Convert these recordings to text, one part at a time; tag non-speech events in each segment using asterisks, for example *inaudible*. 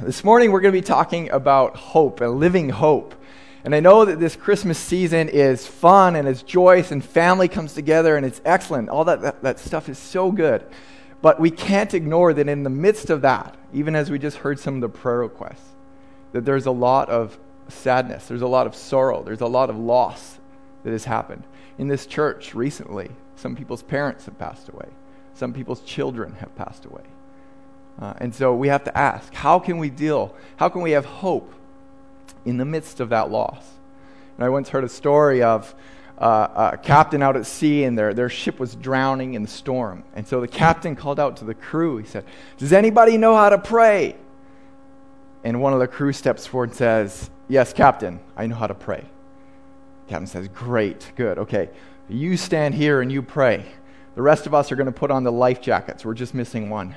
This morning we're going to be talking about hope and living hope. And I know that this Christmas season is fun and it's joyous and family comes together and it's excellent. All that, that, that stuff is so good. But we can't ignore that in the midst of that, even as we just heard some of the prayer requests, that there's a lot of sadness, there's a lot of sorrow, there's a lot of loss that has happened. In this church recently, some people's parents have passed away, some people's children have passed away. Uh, and so we have to ask how can we deal? How can we have hope in the midst of that loss? And I once heard a story of uh, a captain out at sea and their, their ship was drowning in the storm. And so the captain called out to the crew. He said, Does anybody know how to pray? And one of the crew steps forward and says, Yes, Captain, I know how to pray. The captain says, Great, good, okay. You stand here and you pray. The rest of us are going to put on the life jackets. We're just missing one.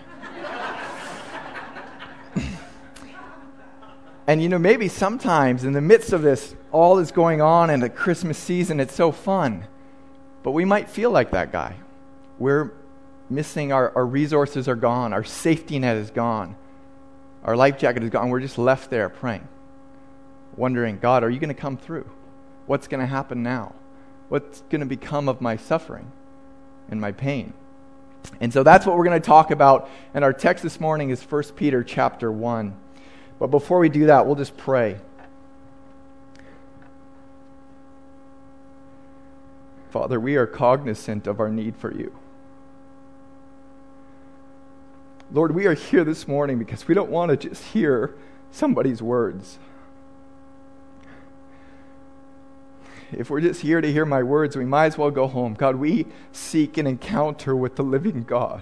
And you know, maybe sometimes in the midst of this, all is going on in the Christmas season, it's so fun. But we might feel like that guy. We're missing, our, our resources are gone, our safety net is gone, our life jacket is gone. We're just left there praying, wondering, God, are you going to come through? What's going to happen now? What's going to become of my suffering and my pain? And so that's what we're going to talk about. And our text this morning is 1 Peter chapter 1. But before we do that, we'll just pray. Father, we are cognizant of our need for you. Lord, we are here this morning because we don't want to just hear somebody's words. If we're just here to hear my words, we might as well go home. God, we seek an encounter with the living God.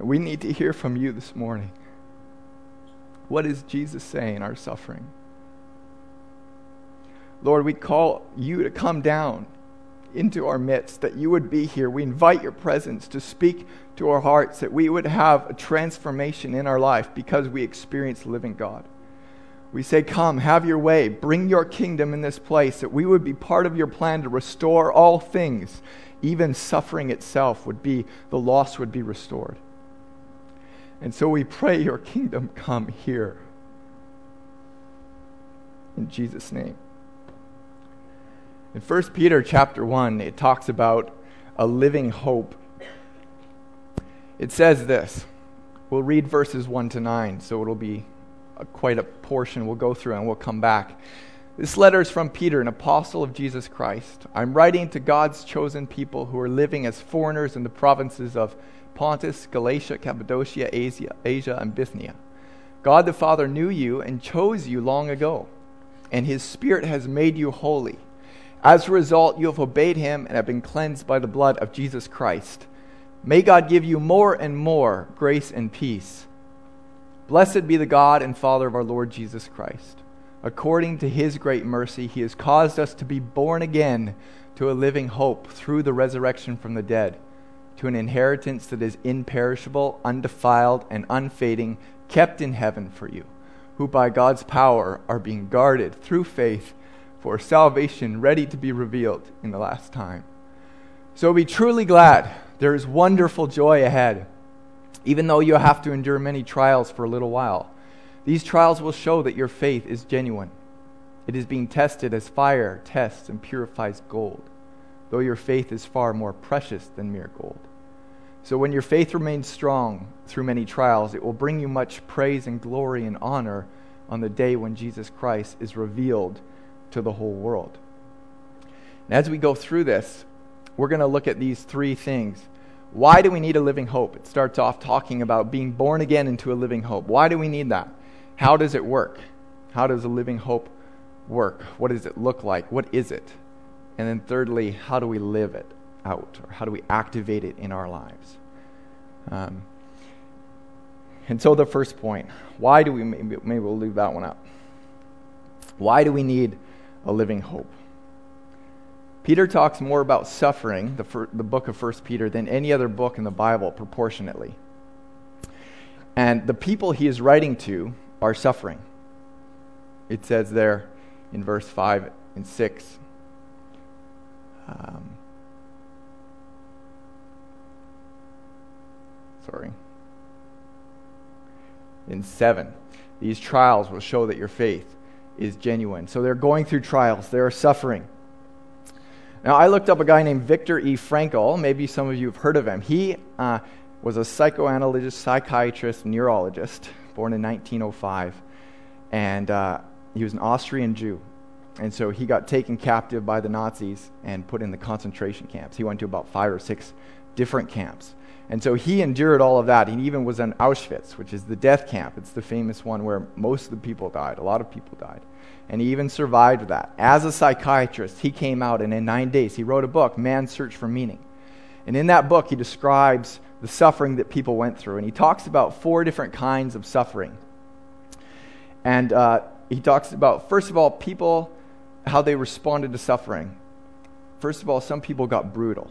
We need to hear from you this morning. What is Jesus saying in our suffering? Lord, we call you to come down into our midst, that you would be here. We invite your presence to speak to our hearts, that we would have a transformation in our life because we experience living God. We say, Come, have your way, bring your kingdom in this place, that we would be part of your plan to restore all things, even suffering itself would be, the loss would be restored. And so we pray your kingdom come here. In Jesus' name. In 1 Peter chapter 1, it talks about a living hope. It says this. We'll read verses 1 to 9, so it'll be a, quite a portion we'll go through and we'll come back. This letter is from Peter, an apostle of Jesus Christ. I'm writing to God's chosen people who are living as foreigners in the provinces of Pontus, Galatia, Cappadocia, Asia, Asia, and Bithynia. God the Father knew you and chose you long ago, and his Spirit has made you holy. As a result, you have obeyed him and have been cleansed by the blood of Jesus Christ. May God give you more and more grace and peace. Blessed be the God and Father of our Lord Jesus Christ. According to his great mercy, he has caused us to be born again to a living hope through the resurrection from the dead to an inheritance that is imperishable, undefiled, and unfading, kept in heaven for you, who by God's power are being guarded through faith for salvation ready to be revealed in the last time. So be truly glad. There is wonderful joy ahead, even though you have to endure many trials for a little while. These trials will show that your faith is genuine. It is being tested as fire tests and purifies gold, though your faith is far more precious than mere gold. So when your faith remains strong through many trials, it will bring you much praise and glory and honor on the day when Jesus Christ is revealed to the whole world. And as we go through this, we're going to look at these three things. Why do we need a living hope? It starts off talking about being born again into a living hope. Why do we need that? How does it work? How does a living hope work? What does it look like? What is it? And then, thirdly, how do we live it? Out, or how do we activate it in our lives? Um, and so the first point, why do we, maybe, maybe we'll leave that one up. Why do we need a living hope? Peter talks more about suffering, the, the book of First Peter, than any other book in the Bible proportionately. And the people he is writing to are suffering. It says there in verse 5 and 6. Um, In 7. These trials will show that your faith is genuine. So they're going through trials, they're suffering. Now, I looked up a guy named Viktor E. Frankl. Maybe some of you have heard of him. He uh, was a psychoanalyst, psychiatrist, neurologist, born in 1905. And uh, he was an Austrian Jew. And so he got taken captive by the Nazis and put in the concentration camps. He went to about five or six different camps. And so he endured all of that. He even was in Auschwitz, which is the death camp. It's the famous one where most of the people died. A lot of people died. And he even survived that. As a psychiatrist, he came out and in nine days he wrote a book, Man's Search for Meaning. And in that book, he describes the suffering that people went through. And he talks about four different kinds of suffering. And uh, he talks about, first of all, people, how they responded to suffering. First of all, some people got brutal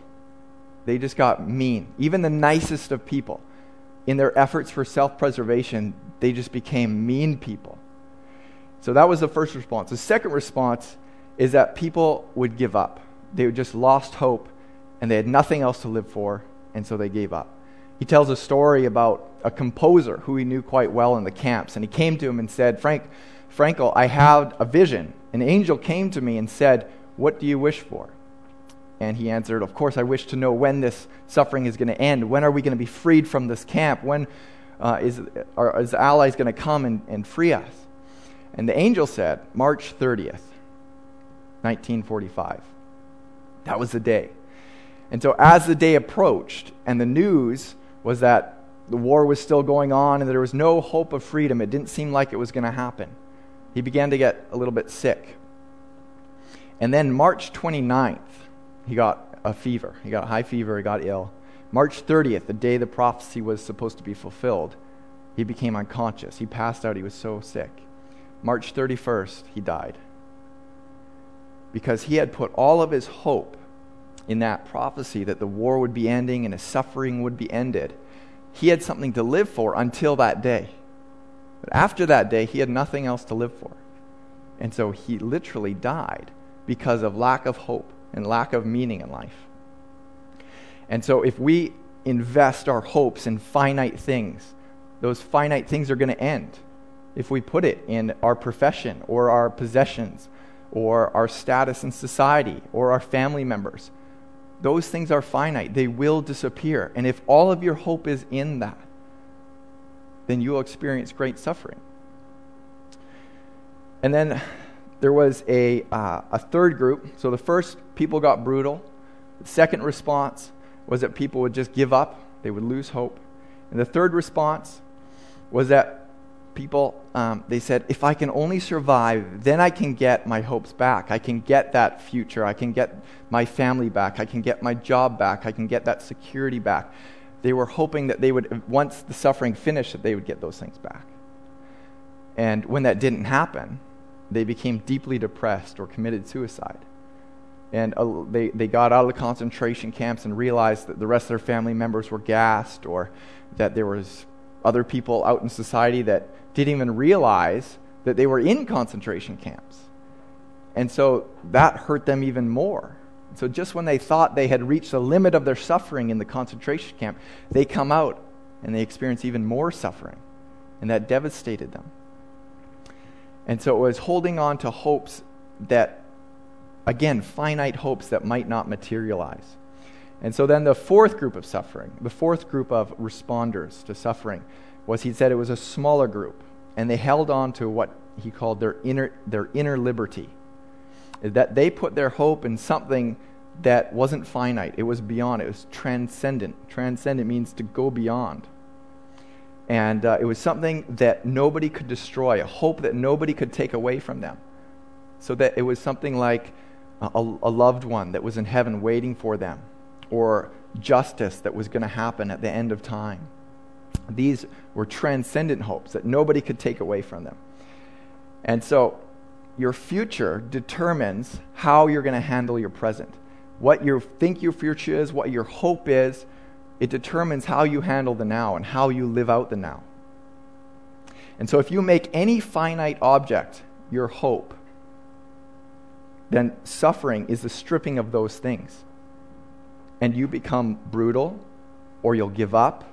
they just got mean. Even the nicest of people, in their efforts for self preservation, they just became mean people. So that was the first response. The second response is that people would give up. They just lost hope and they had nothing else to live for, and so they gave up. He tells a story about a composer who he knew quite well in the camps, and he came to him and said, Frank, Frankl, I had a vision. An angel came to me and said, What do you wish for? And he answered, Of course, I wish to know when this suffering is going to end. When are we going to be freed from this camp? When uh, is, are, is the Allies going to come and, and free us? And the angel said, March 30th, 1945. That was the day. And so, as the day approached, and the news was that the war was still going on and there was no hope of freedom, it didn't seem like it was going to happen. He began to get a little bit sick. And then, March 29th, he got a fever. He got a high fever. He got ill. March 30th, the day the prophecy was supposed to be fulfilled, he became unconscious. He passed out. He was so sick. March 31st, he died. Because he had put all of his hope in that prophecy that the war would be ending and his suffering would be ended. He had something to live for until that day. But after that day, he had nothing else to live for. And so he literally died because of lack of hope and lack of meaning in life. And so, if we invest our hopes in finite things, those finite things are going to end. If we put it in our profession or our possessions or our status in society or our family members, those things are finite. They will disappear. And if all of your hope is in that, then you will experience great suffering. And then there was a, uh, a third group. So the first, people got brutal. The second response was that people would just give up, they would lose hope. And the third response was that people, um, they said, if I can only survive, then I can get my hopes back. I can get that future. I can get my family back. I can get my job back. I can get that security back. They were hoping that they would, once the suffering finished, that they would get those things back. And when that didn't happen, they became deeply depressed or committed suicide. And uh, they, they got out of the concentration camps and realized that the rest of their family members were gassed or that there was other people out in society that didn't even realize that they were in concentration camps. And so that hurt them even more. So just when they thought they had reached the limit of their suffering in the concentration camp, they come out and they experience even more suffering. And that devastated them. And so it was holding on to hopes that, again, finite hopes that might not materialize. And so then the fourth group of suffering, the fourth group of responders to suffering, was he said it was a smaller group. And they held on to what he called their inner, their inner liberty. That they put their hope in something that wasn't finite, it was beyond, it was transcendent. Transcendent means to go beyond. And uh, it was something that nobody could destroy, a hope that nobody could take away from them. So that it was something like a, a loved one that was in heaven waiting for them, or justice that was going to happen at the end of time. These were transcendent hopes that nobody could take away from them. And so your future determines how you're going to handle your present. What you think your future is, what your hope is, it determines how you handle the now and how you live out the now. And so if you make any finite object your hope, then suffering is the stripping of those things. And you become brutal or you'll give up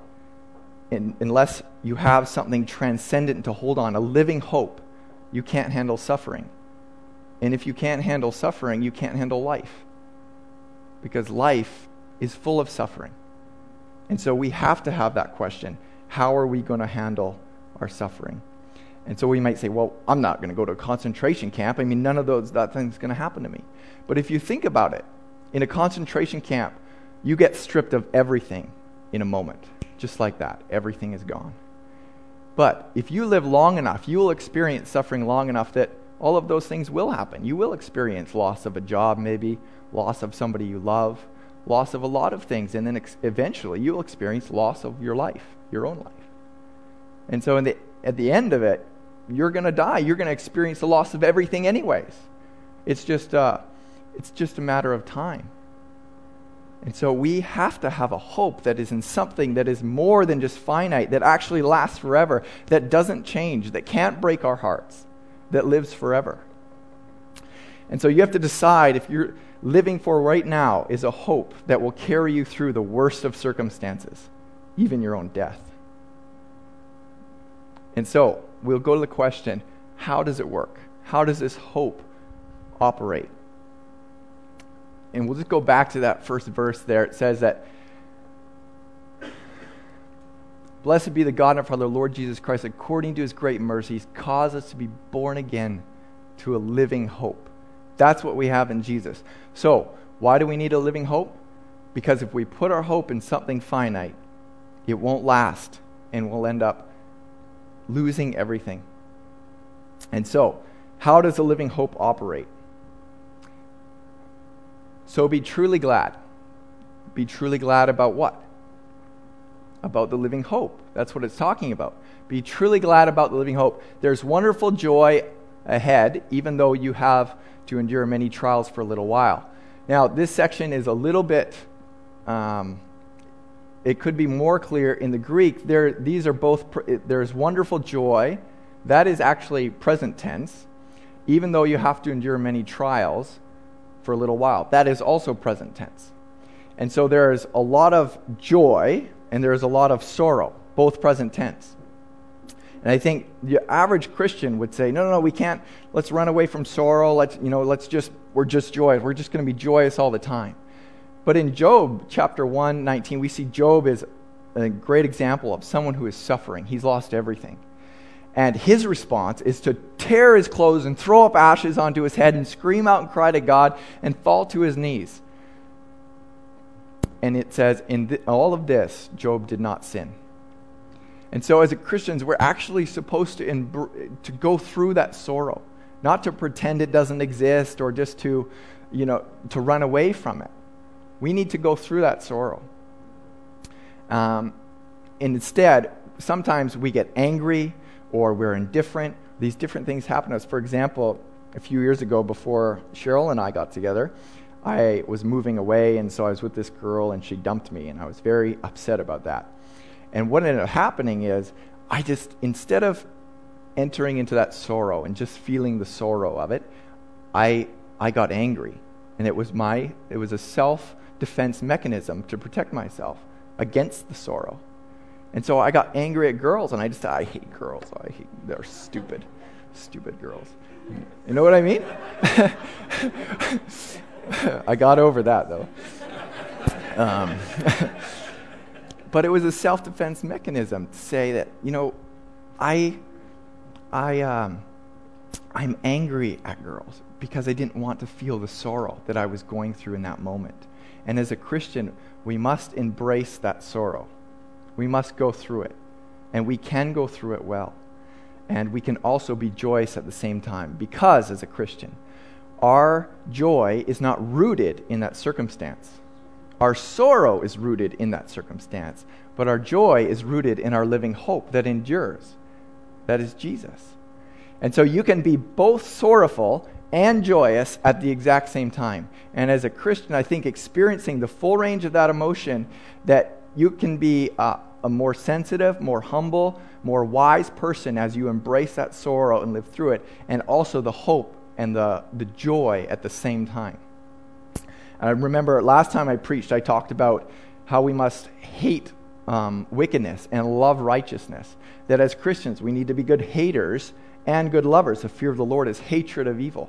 in, unless you have something transcendent to hold on, a living hope, you can't handle suffering. And if you can't handle suffering, you can't handle life. Because life is full of suffering. And so we have to have that question how are we going to handle our suffering? And so we might say, well, I'm not going to go to a concentration camp. I mean, none of those that thing's going to happen to me. But if you think about it, in a concentration camp, you get stripped of everything in a moment. Just like that. Everything is gone. But if you live long enough, you will experience suffering long enough that all of those things will happen. You will experience loss of a job, maybe, loss of somebody you love, loss of a lot of things, and then ex- eventually you'll experience loss of your life, your own life. And so, the, at the end of it, you're going to die. You're going to experience the loss of everything, anyways. It's just, uh, it's just a matter of time. And so we have to have a hope that is in something that is more than just finite, that actually lasts forever, that doesn't change, that can't break our hearts, that lives forever. And so you have to decide if you're living for right now is a hope that will carry you through the worst of circumstances, even your own death. And so we'll go to the question how does it work? How does this hope operate? And we'll just go back to that first verse there. It says that, Blessed be the God and Father, Lord Jesus Christ, according to his great mercies, cause us to be born again to a living hope. That's what we have in Jesus. So, why do we need a living hope? Because if we put our hope in something finite, it won't last and we'll end up losing everything. And so, how does a living hope operate? So be truly glad. Be truly glad about what? About the living hope. That's what it's talking about. Be truly glad about the living hope. There's wonderful joy ahead, even though you have to endure many trials for a little while. Now, this section is a little bit, um, it could be more clear in the Greek. There, these are both, there's wonderful joy. That is actually present tense, even though you have to endure many trials for a little while. That is also present tense. And so there's a lot of joy and there's a lot of sorrow, both present tense. And I think the average Christian would say, no, no, no, we can't, let's run away from sorrow. Let's, you know, let's just, we're just joyous. We're just going to be joyous all the time. But in Job chapter 1, 19, we see Job is a great example of someone who is suffering. He's lost everything. And his response is to tear his clothes and throw up ashes onto his head and scream out and cry to God and fall to his knees. And it says, in th- all of this, Job did not sin. And so, as Christians, we're actually supposed to, to go through that sorrow, not to pretend it doesn't exist or just to, you know, to run away from it. We need to go through that sorrow. Um, and instead, sometimes we get angry or we're indifferent. These different things happen to us. For example, a few years ago, before Cheryl and I got together, I was moving away, and so I was with this girl, and she dumped me, and I was very upset about that. And what ended up happening is, I just, instead of entering into that sorrow and just feeling the sorrow of it, I, I got angry. And it was my, it was a self defense mechanism to protect myself against the sorrow. And so I got angry at girls, and I just I hate girls. I hate they're stupid, stupid girls. You know what I mean? *laughs* I got over that though. Um, *laughs* but it was a self-defense mechanism to say that you know, I, I, um, I'm angry at girls because I didn't want to feel the sorrow that I was going through in that moment. And as a Christian, we must embrace that sorrow. We must go through it. And we can go through it well. And we can also be joyous at the same time. Because, as a Christian, our joy is not rooted in that circumstance. Our sorrow is rooted in that circumstance. But our joy is rooted in our living hope that endures. That is Jesus. And so you can be both sorrowful and joyous at the exact same time. And as a Christian, I think experiencing the full range of that emotion, that you can be a more sensitive, more humble, more wise person as you embrace that sorrow and live through it, and also the hope and the, the joy at the same time. I remember last time I preached, I talked about how we must hate um, wickedness and love righteousness. That as Christians, we need to be good haters and good lovers. The fear of the Lord is hatred of evil.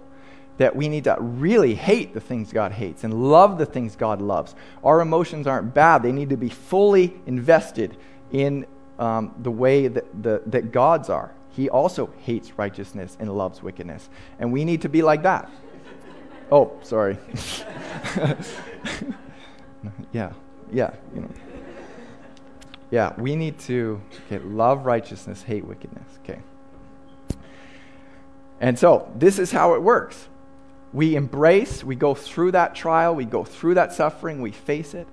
That we need to really hate the things God hates and love the things God loves. Our emotions aren't bad, they need to be fully invested in um, the way that, the, that God's are. He also hates righteousness and loves wickedness. And we need to be like that. Oh, sorry. *laughs* yeah, yeah, you know. Yeah, we need to okay, love righteousness, hate wickedness. Okay. And so, this is how it works. We embrace, we go through that trial, we go through that suffering, we face it,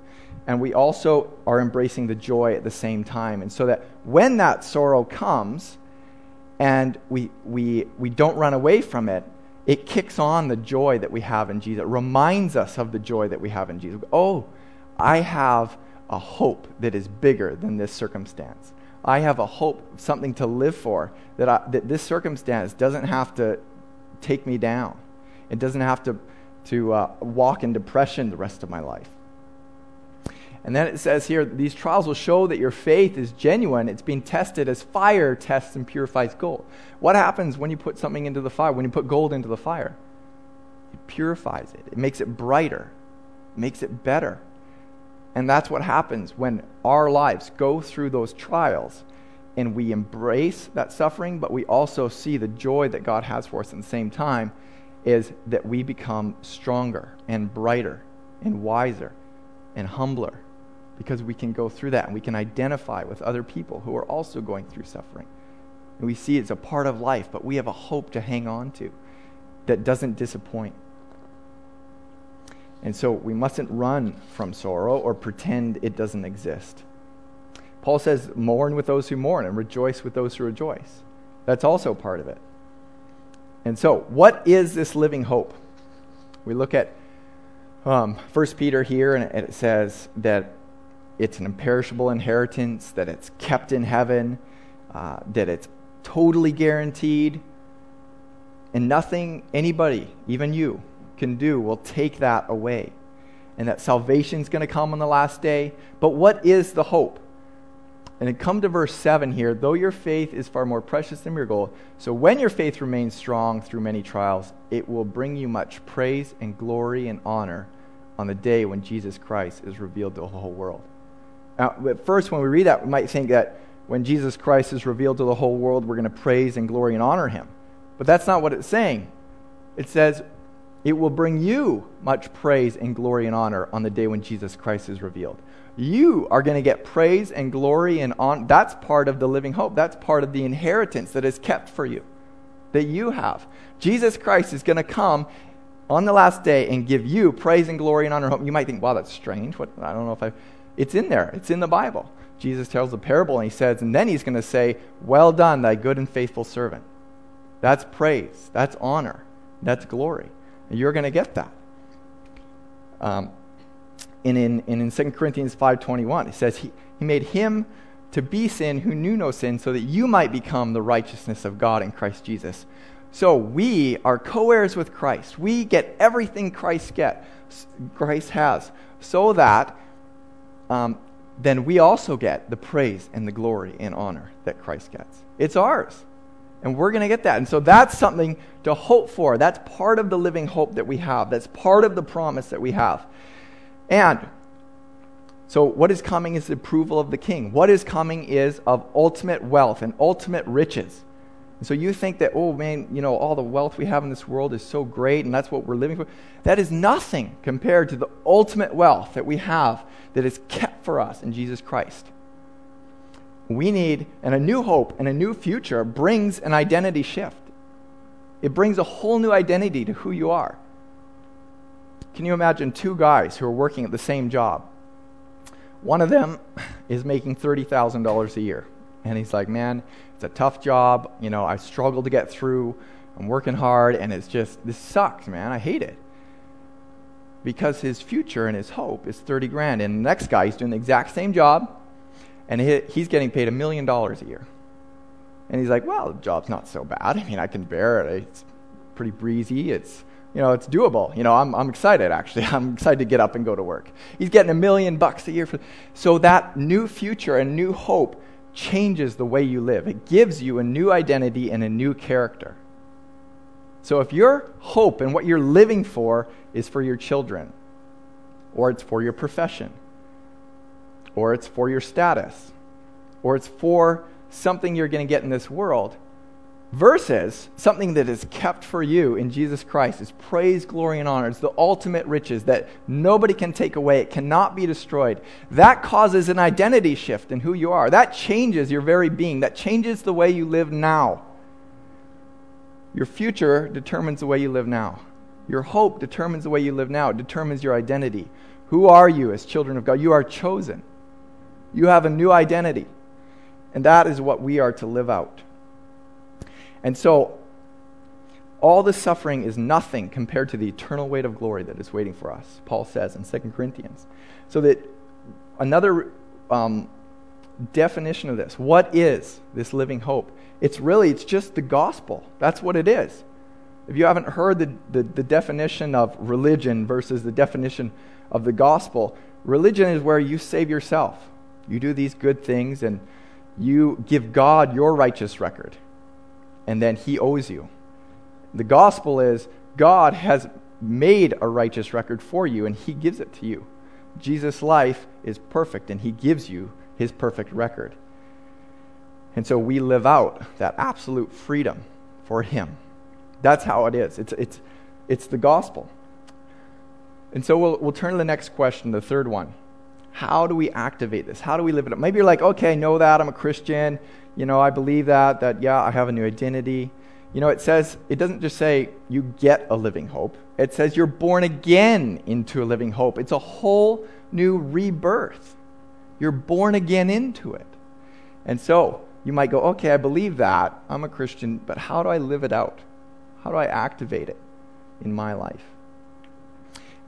and we also are embracing the joy at the same time. And so that when that sorrow comes and we, we, we don't run away from it, it kicks on the joy that we have in Jesus. It reminds us of the joy that we have in Jesus. Oh, I have a hope that is bigger than this circumstance. I have a hope, something to live for, that, I, that this circumstance doesn't have to take me down. It doesn't have to, to uh, walk in depression the rest of my life. And then it says here, these trials will show that your faith is genuine. It's being tested as fire tests and purifies gold. What happens when you put something into the fire, when you put gold into the fire? It purifies it, it makes it brighter, makes it better. And that's what happens when our lives go through those trials and we embrace that suffering, but we also see the joy that God has for us at the same time, is that we become stronger and brighter and wiser and humbler because we can go through that and we can identify with other people who are also going through suffering. And we see it's a part of life, but we have a hope to hang on to that doesn't disappoint. And so we mustn't run from sorrow or pretend it doesn't exist. Paul says, mourn with those who mourn and rejoice with those who rejoice. That's also part of it. And so, what is this living hope? We look at um, 1 Peter here, and it says that it's an imperishable inheritance, that it's kept in heaven, uh, that it's totally guaranteed, and nothing anybody, even you, can do will take that away. And that salvation is going to come on the last day. But what is the hope? And then come to verse 7 here. Though your faith is far more precious than your gold, so when your faith remains strong through many trials, it will bring you much praise and glory and honor on the day when Jesus Christ is revealed to the whole world. Now, at first, when we read that, we might think that when Jesus Christ is revealed to the whole world, we're going to praise and glory and honor him. But that's not what it's saying. It says, it will bring you much praise and glory and honor on the day when Jesus Christ is revealed. You are going to get praise and glory and honor. That's part of the living hope. That's part of the inheritance that is kept for you, that you have. Jesus Christ is going to come on the last day and give you praise and glory and honor. You might think, wow, that's strange. What, I don't know if I. It's in there, it's in the Bible. Jesus tells a parable and he says, and then he's going to say, Well done, thy good and faithful servant. That's praise, that's honor, that's glory. You're going to get that. Um, and in, and in 2 Corinthians 5.21, it says, he, he made him to be sin who knew no sin so that you might become the righteousness of God in Christ Jesus. So we are co-heirs with Christ. We get everything Christ get, Christ has, so that um, then we also get the praise and the glory and honor that Christ gets. It's ours. And we're going to get that. And so that's something to hope for. That's part of the living hope that we have. That's part of the promise that we have. And so, what is coming is the approval of the king. What is coming is of ultimate wealth and ultimate riches. And so, you think that, oh man, you know, all the wealth we have in this world is so great and that's what we're living for. That is nothing compared to the ultimate wealth that we have that is kept for us in Jesus Christ we need, and a new hope and a new future brings an identity shift. It brings a whole new identity to who you are. Can you imagine two guys who are working at the same job? One of them *laughs* is making $30,000 a year. And he's like, man, it's a tough job. You know, I struggle to get through. I'm working hard, and it's just, this sucks, man. I hate it. Because his future and his hope is 30 grand. And the next guy, is doing the exact same job, and he's getting paid a million dollars a year. And he's like, well, the job's not so bad. *laughs* I mean, I can bear it. It's pretty breezy. It's you know, it's doable. You know, I'm, I'm excited, actually. *laughs* I'm excited to get up and go to work. He's getting a million bucks a year. For, so that new future and new hope changes the way you live. It gives you a new identity and a new character. So if your hope and what you're living for is for your children, or it's for your profession, or it's for your status, or it's for something you're going to get in this world, versus something that is kept for you in Jesus Christ is praise, glory, and honor. It's the ultimate riches that nobody can take away. It cannot be destroyed. That causes an identity shift in who you are. That changes your very being. That changes the way you live now. Your future determines the way you live now. Your hope determines the way you live now. It determines your identity. Who are you as children of God? You are chosen. You have a new identity. And that is what we are to live out. And so, all the suffering is nothing compared to the eternal weight of glory that is waiting for us, Paul says in 2 Corinthians. So, that another um, definition of this what is this living hope? It's really, it's just the gospel. That's what it is. If you haven't heard the, the, the definition of religion versus the definition of the gospel, religion is where you save yourself. You do these good things and you give God your righteous record and then he owes you. The gospel is God has made a righteous record for you and he gives it to you. Jesus' life is perfect and he gives you his perfect record. And so we live out that absolute freedom for him. That's how it is. It's, it's, it's the gospel. And so we'll, we'll turn to the next question, the third one. How do we activate this? How do we live it up? Maybe you're like, okay, I know that. I'm a Christian you know, I believe that, that, yeah, I have a new identity. You know, it says, it doesn't just say you get a living hope, it says you're born again into a living hope. It's a whole new rebirth. You're born again into it. And so you might go, okay, I believe that. I'm a Christian, but how do I live it out? How do I activate it in my life?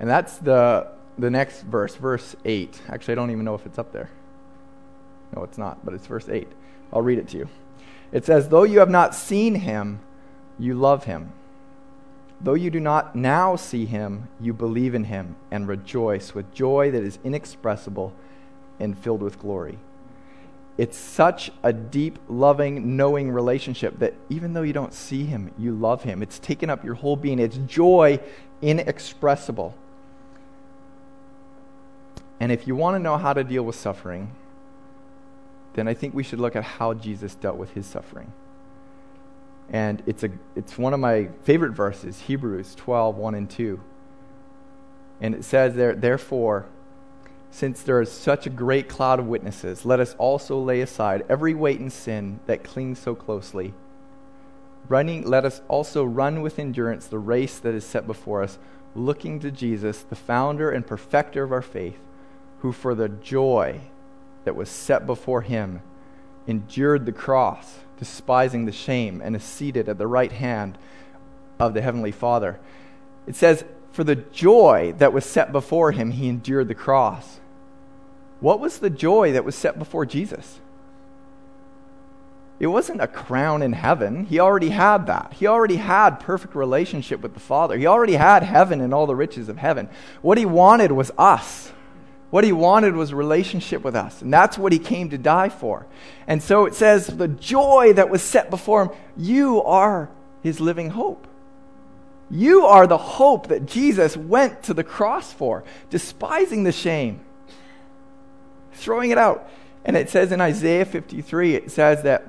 And that's the, the next verse, verse 8. Actually, I don't even know if it's up there. No, it's not, but it's verse 8. I'll read it to you. It says, Though you have not seen him, you love him. Though you do not now see him, you believe in him and rejoice with joy that is inexpressible and filled with glory. It's such a deep, loving, knowing relationship that even though you don't see him, you love him. It's taken up your whole being. It's joy inexpressible. And if you want to know how to deal with suffering, then I think we should look at how Jesus dealt with his suffering. And it's, a, it's one of my favorite verses, Hebrews 12, 1 and 2. And it says there, therefore, since there is such a great cloud of witnesses, let us also lay aside every weight and sin that clings so closely. Running, let us also run with endurance the race that is set before us, looking to Jesus, the founder and perfecter of our faith, who for the joy that was set before him endured the cross, despising the shame, and is seated at the right hand of the Heavenly Father. It says, For the joy that was set before him, he endured the cross. What was the joy that was set before Jesus? It wasn't a crown in heaven. He already had that. He already had perfect relationship with the Father. He already had heaven and all the riches of heaven. What he wanted was us. What he wanted was relationship with us, and that's what he came to die for. And so it says, the joy that was set before him, you are his living hope. You are the hope that Jesus went to the cross for, despising the shame, throwing it out. And it says in Isaiah 53, it says that,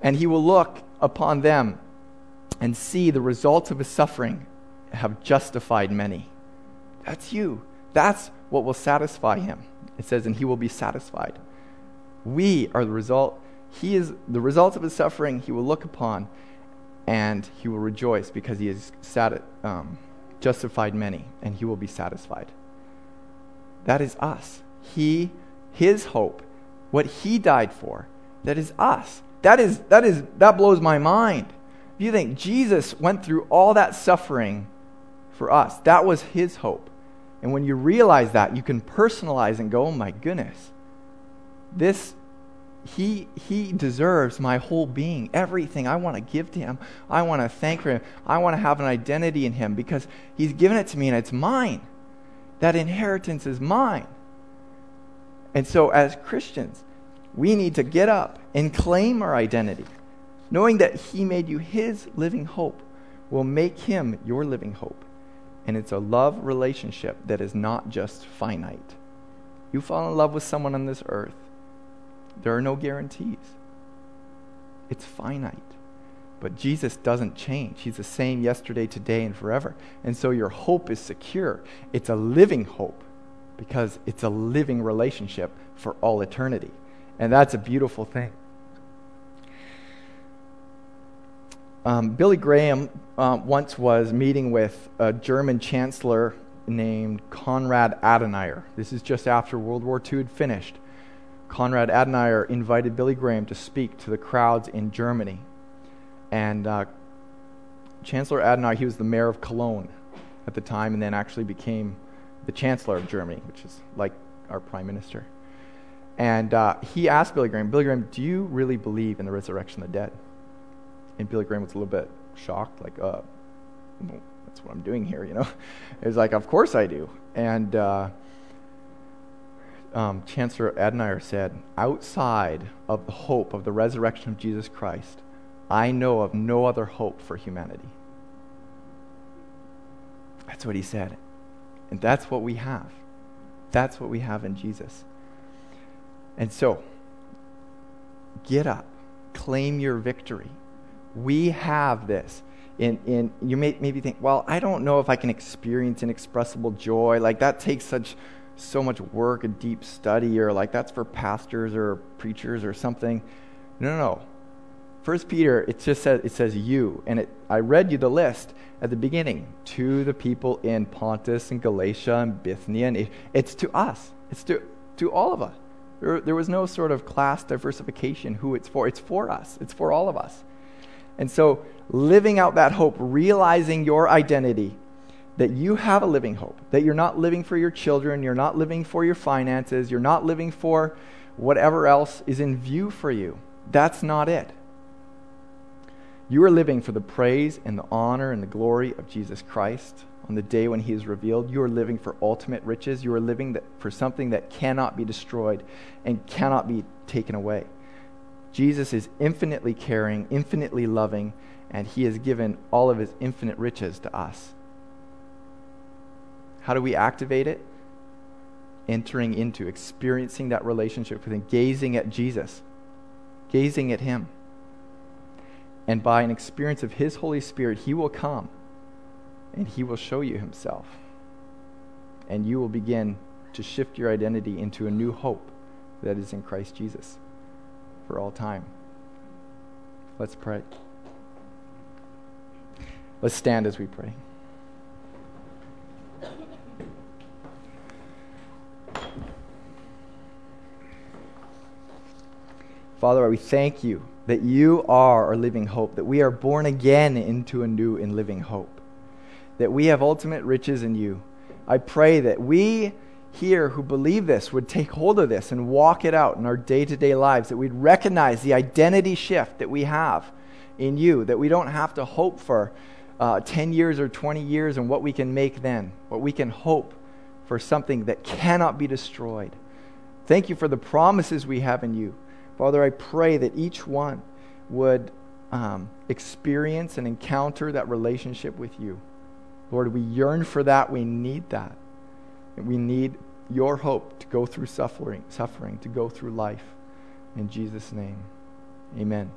and he will look upon them and see the results of his suffering have justified many. That's you. That's what will satisfy him. It says, and he will be satisfied. We are the result. He is the result of his suffering. He will look upon, and he will rejoice because he has sati- um, justified many, and he will be satisfied. That is us. He, his hope, what he died for, that is us. That is that is that blows my mind. If you think Jesus went through all that suffering for us, that was his hope. And when you realize that, you can personalize and go, oh my goodness, this, he, he deserves my whole being, everything. I want to give to him. I want to thank for him. I want to have an identity in him because he's given it to me and it's mine. That inheritance is mine. And so, as Christians, we need to get up and claim our identity, knowing that he made you his living hope will make him your living hope. And it's a love relationship that is not just finite. You fall in love with someone on this earth, there are no guarantees. It's finite. But Jesus doesn't change. He's the same yesterday, today, and forever. And so your hope is secure. It's a living hope because it's a living relationship for all eternity. And that's a beautiful thing. Um, Billy Graham uh, once was meeting with a German chancellor named Konrad Adenauer. This is just after World War II had finished. Konrad Adenauer invited Billy Graham to speak to the crowds in Germany. And uh, Chancellor Adenauer, he was the mayor of Cologne at the time, and then actually became the Chancellor of Germany, which is like our Prime Minister. And uh, he asked Billy Graham, Billy Graham, do you really believe in the resurrection of the dead? And Billy Graham was a little bit shocked, like, uh, that's what I'm doing here, you know? *laughs* He was like, of course I do. And uh, um, Chancellor Adenauer said, outside of the hope of the resurrection of Jesus Christ, I know of no other hope for humanity. That's what he said. And that's what we have. That's what we have in Jesus. And so, get up, claim your victory. We have this. In, in, you may maybe think, well, I don't know if I can experience inexpressible joy. Like that takes such so much work and deep study, or like that's for pastors or preachers or something. No, no, no. First Peter, it just says it says you, and it, I read you the list at the beginning to the people in Pontus and Galatia and Bithynia, and it, it's to us. It's to to all of us. There, there was no sort of class diversification who it's for. It's for us. It's for all of us. And so, living out that hope, realizing your identity that you have a living hope, that you're not living for your children, you're not living for your finances, you're not living for whatever else is in view for you. That's not it. You are living for the praise and the honor and the glory of Jesus Christ on the day when he is revealed. You are living for ultimate riches. You are living for something that cannot be destroyed and cannot be taken away. Jesus is infinitely caring, infinitely loving, and he has given all of his infinite riches to us. How do we activate it? Entering into, experiencing that relationship with Him, gazing at Jesus, gazing at Him. And by an experience of His Holy Spirit, He will come and He will show you Himself. And you will begin to shift your identity into a new hope that is in Christ Jesus for all time. Let's pray. Let's stand as we pray. Father, we thank you that you are our living hope, that we are born again into a new and living hope, that we have ultimate riches in you. I pray that we here who believe this would take hold of this and walk it out in our day to day lives, that we'd recognize the identity shift that we have in you, that we don't have to hope for uh, 10 years or 20 years and what we can make then, but we can hope for something that cannot be destroyed. Thank you for the promises we have in you. Father, I pray that each one would um, experience and encounter that relationship with you. Lord, we yearn for that. We need that. And we need your hope to go through suffering, suffering, to go through life. In Jesus' name, amen.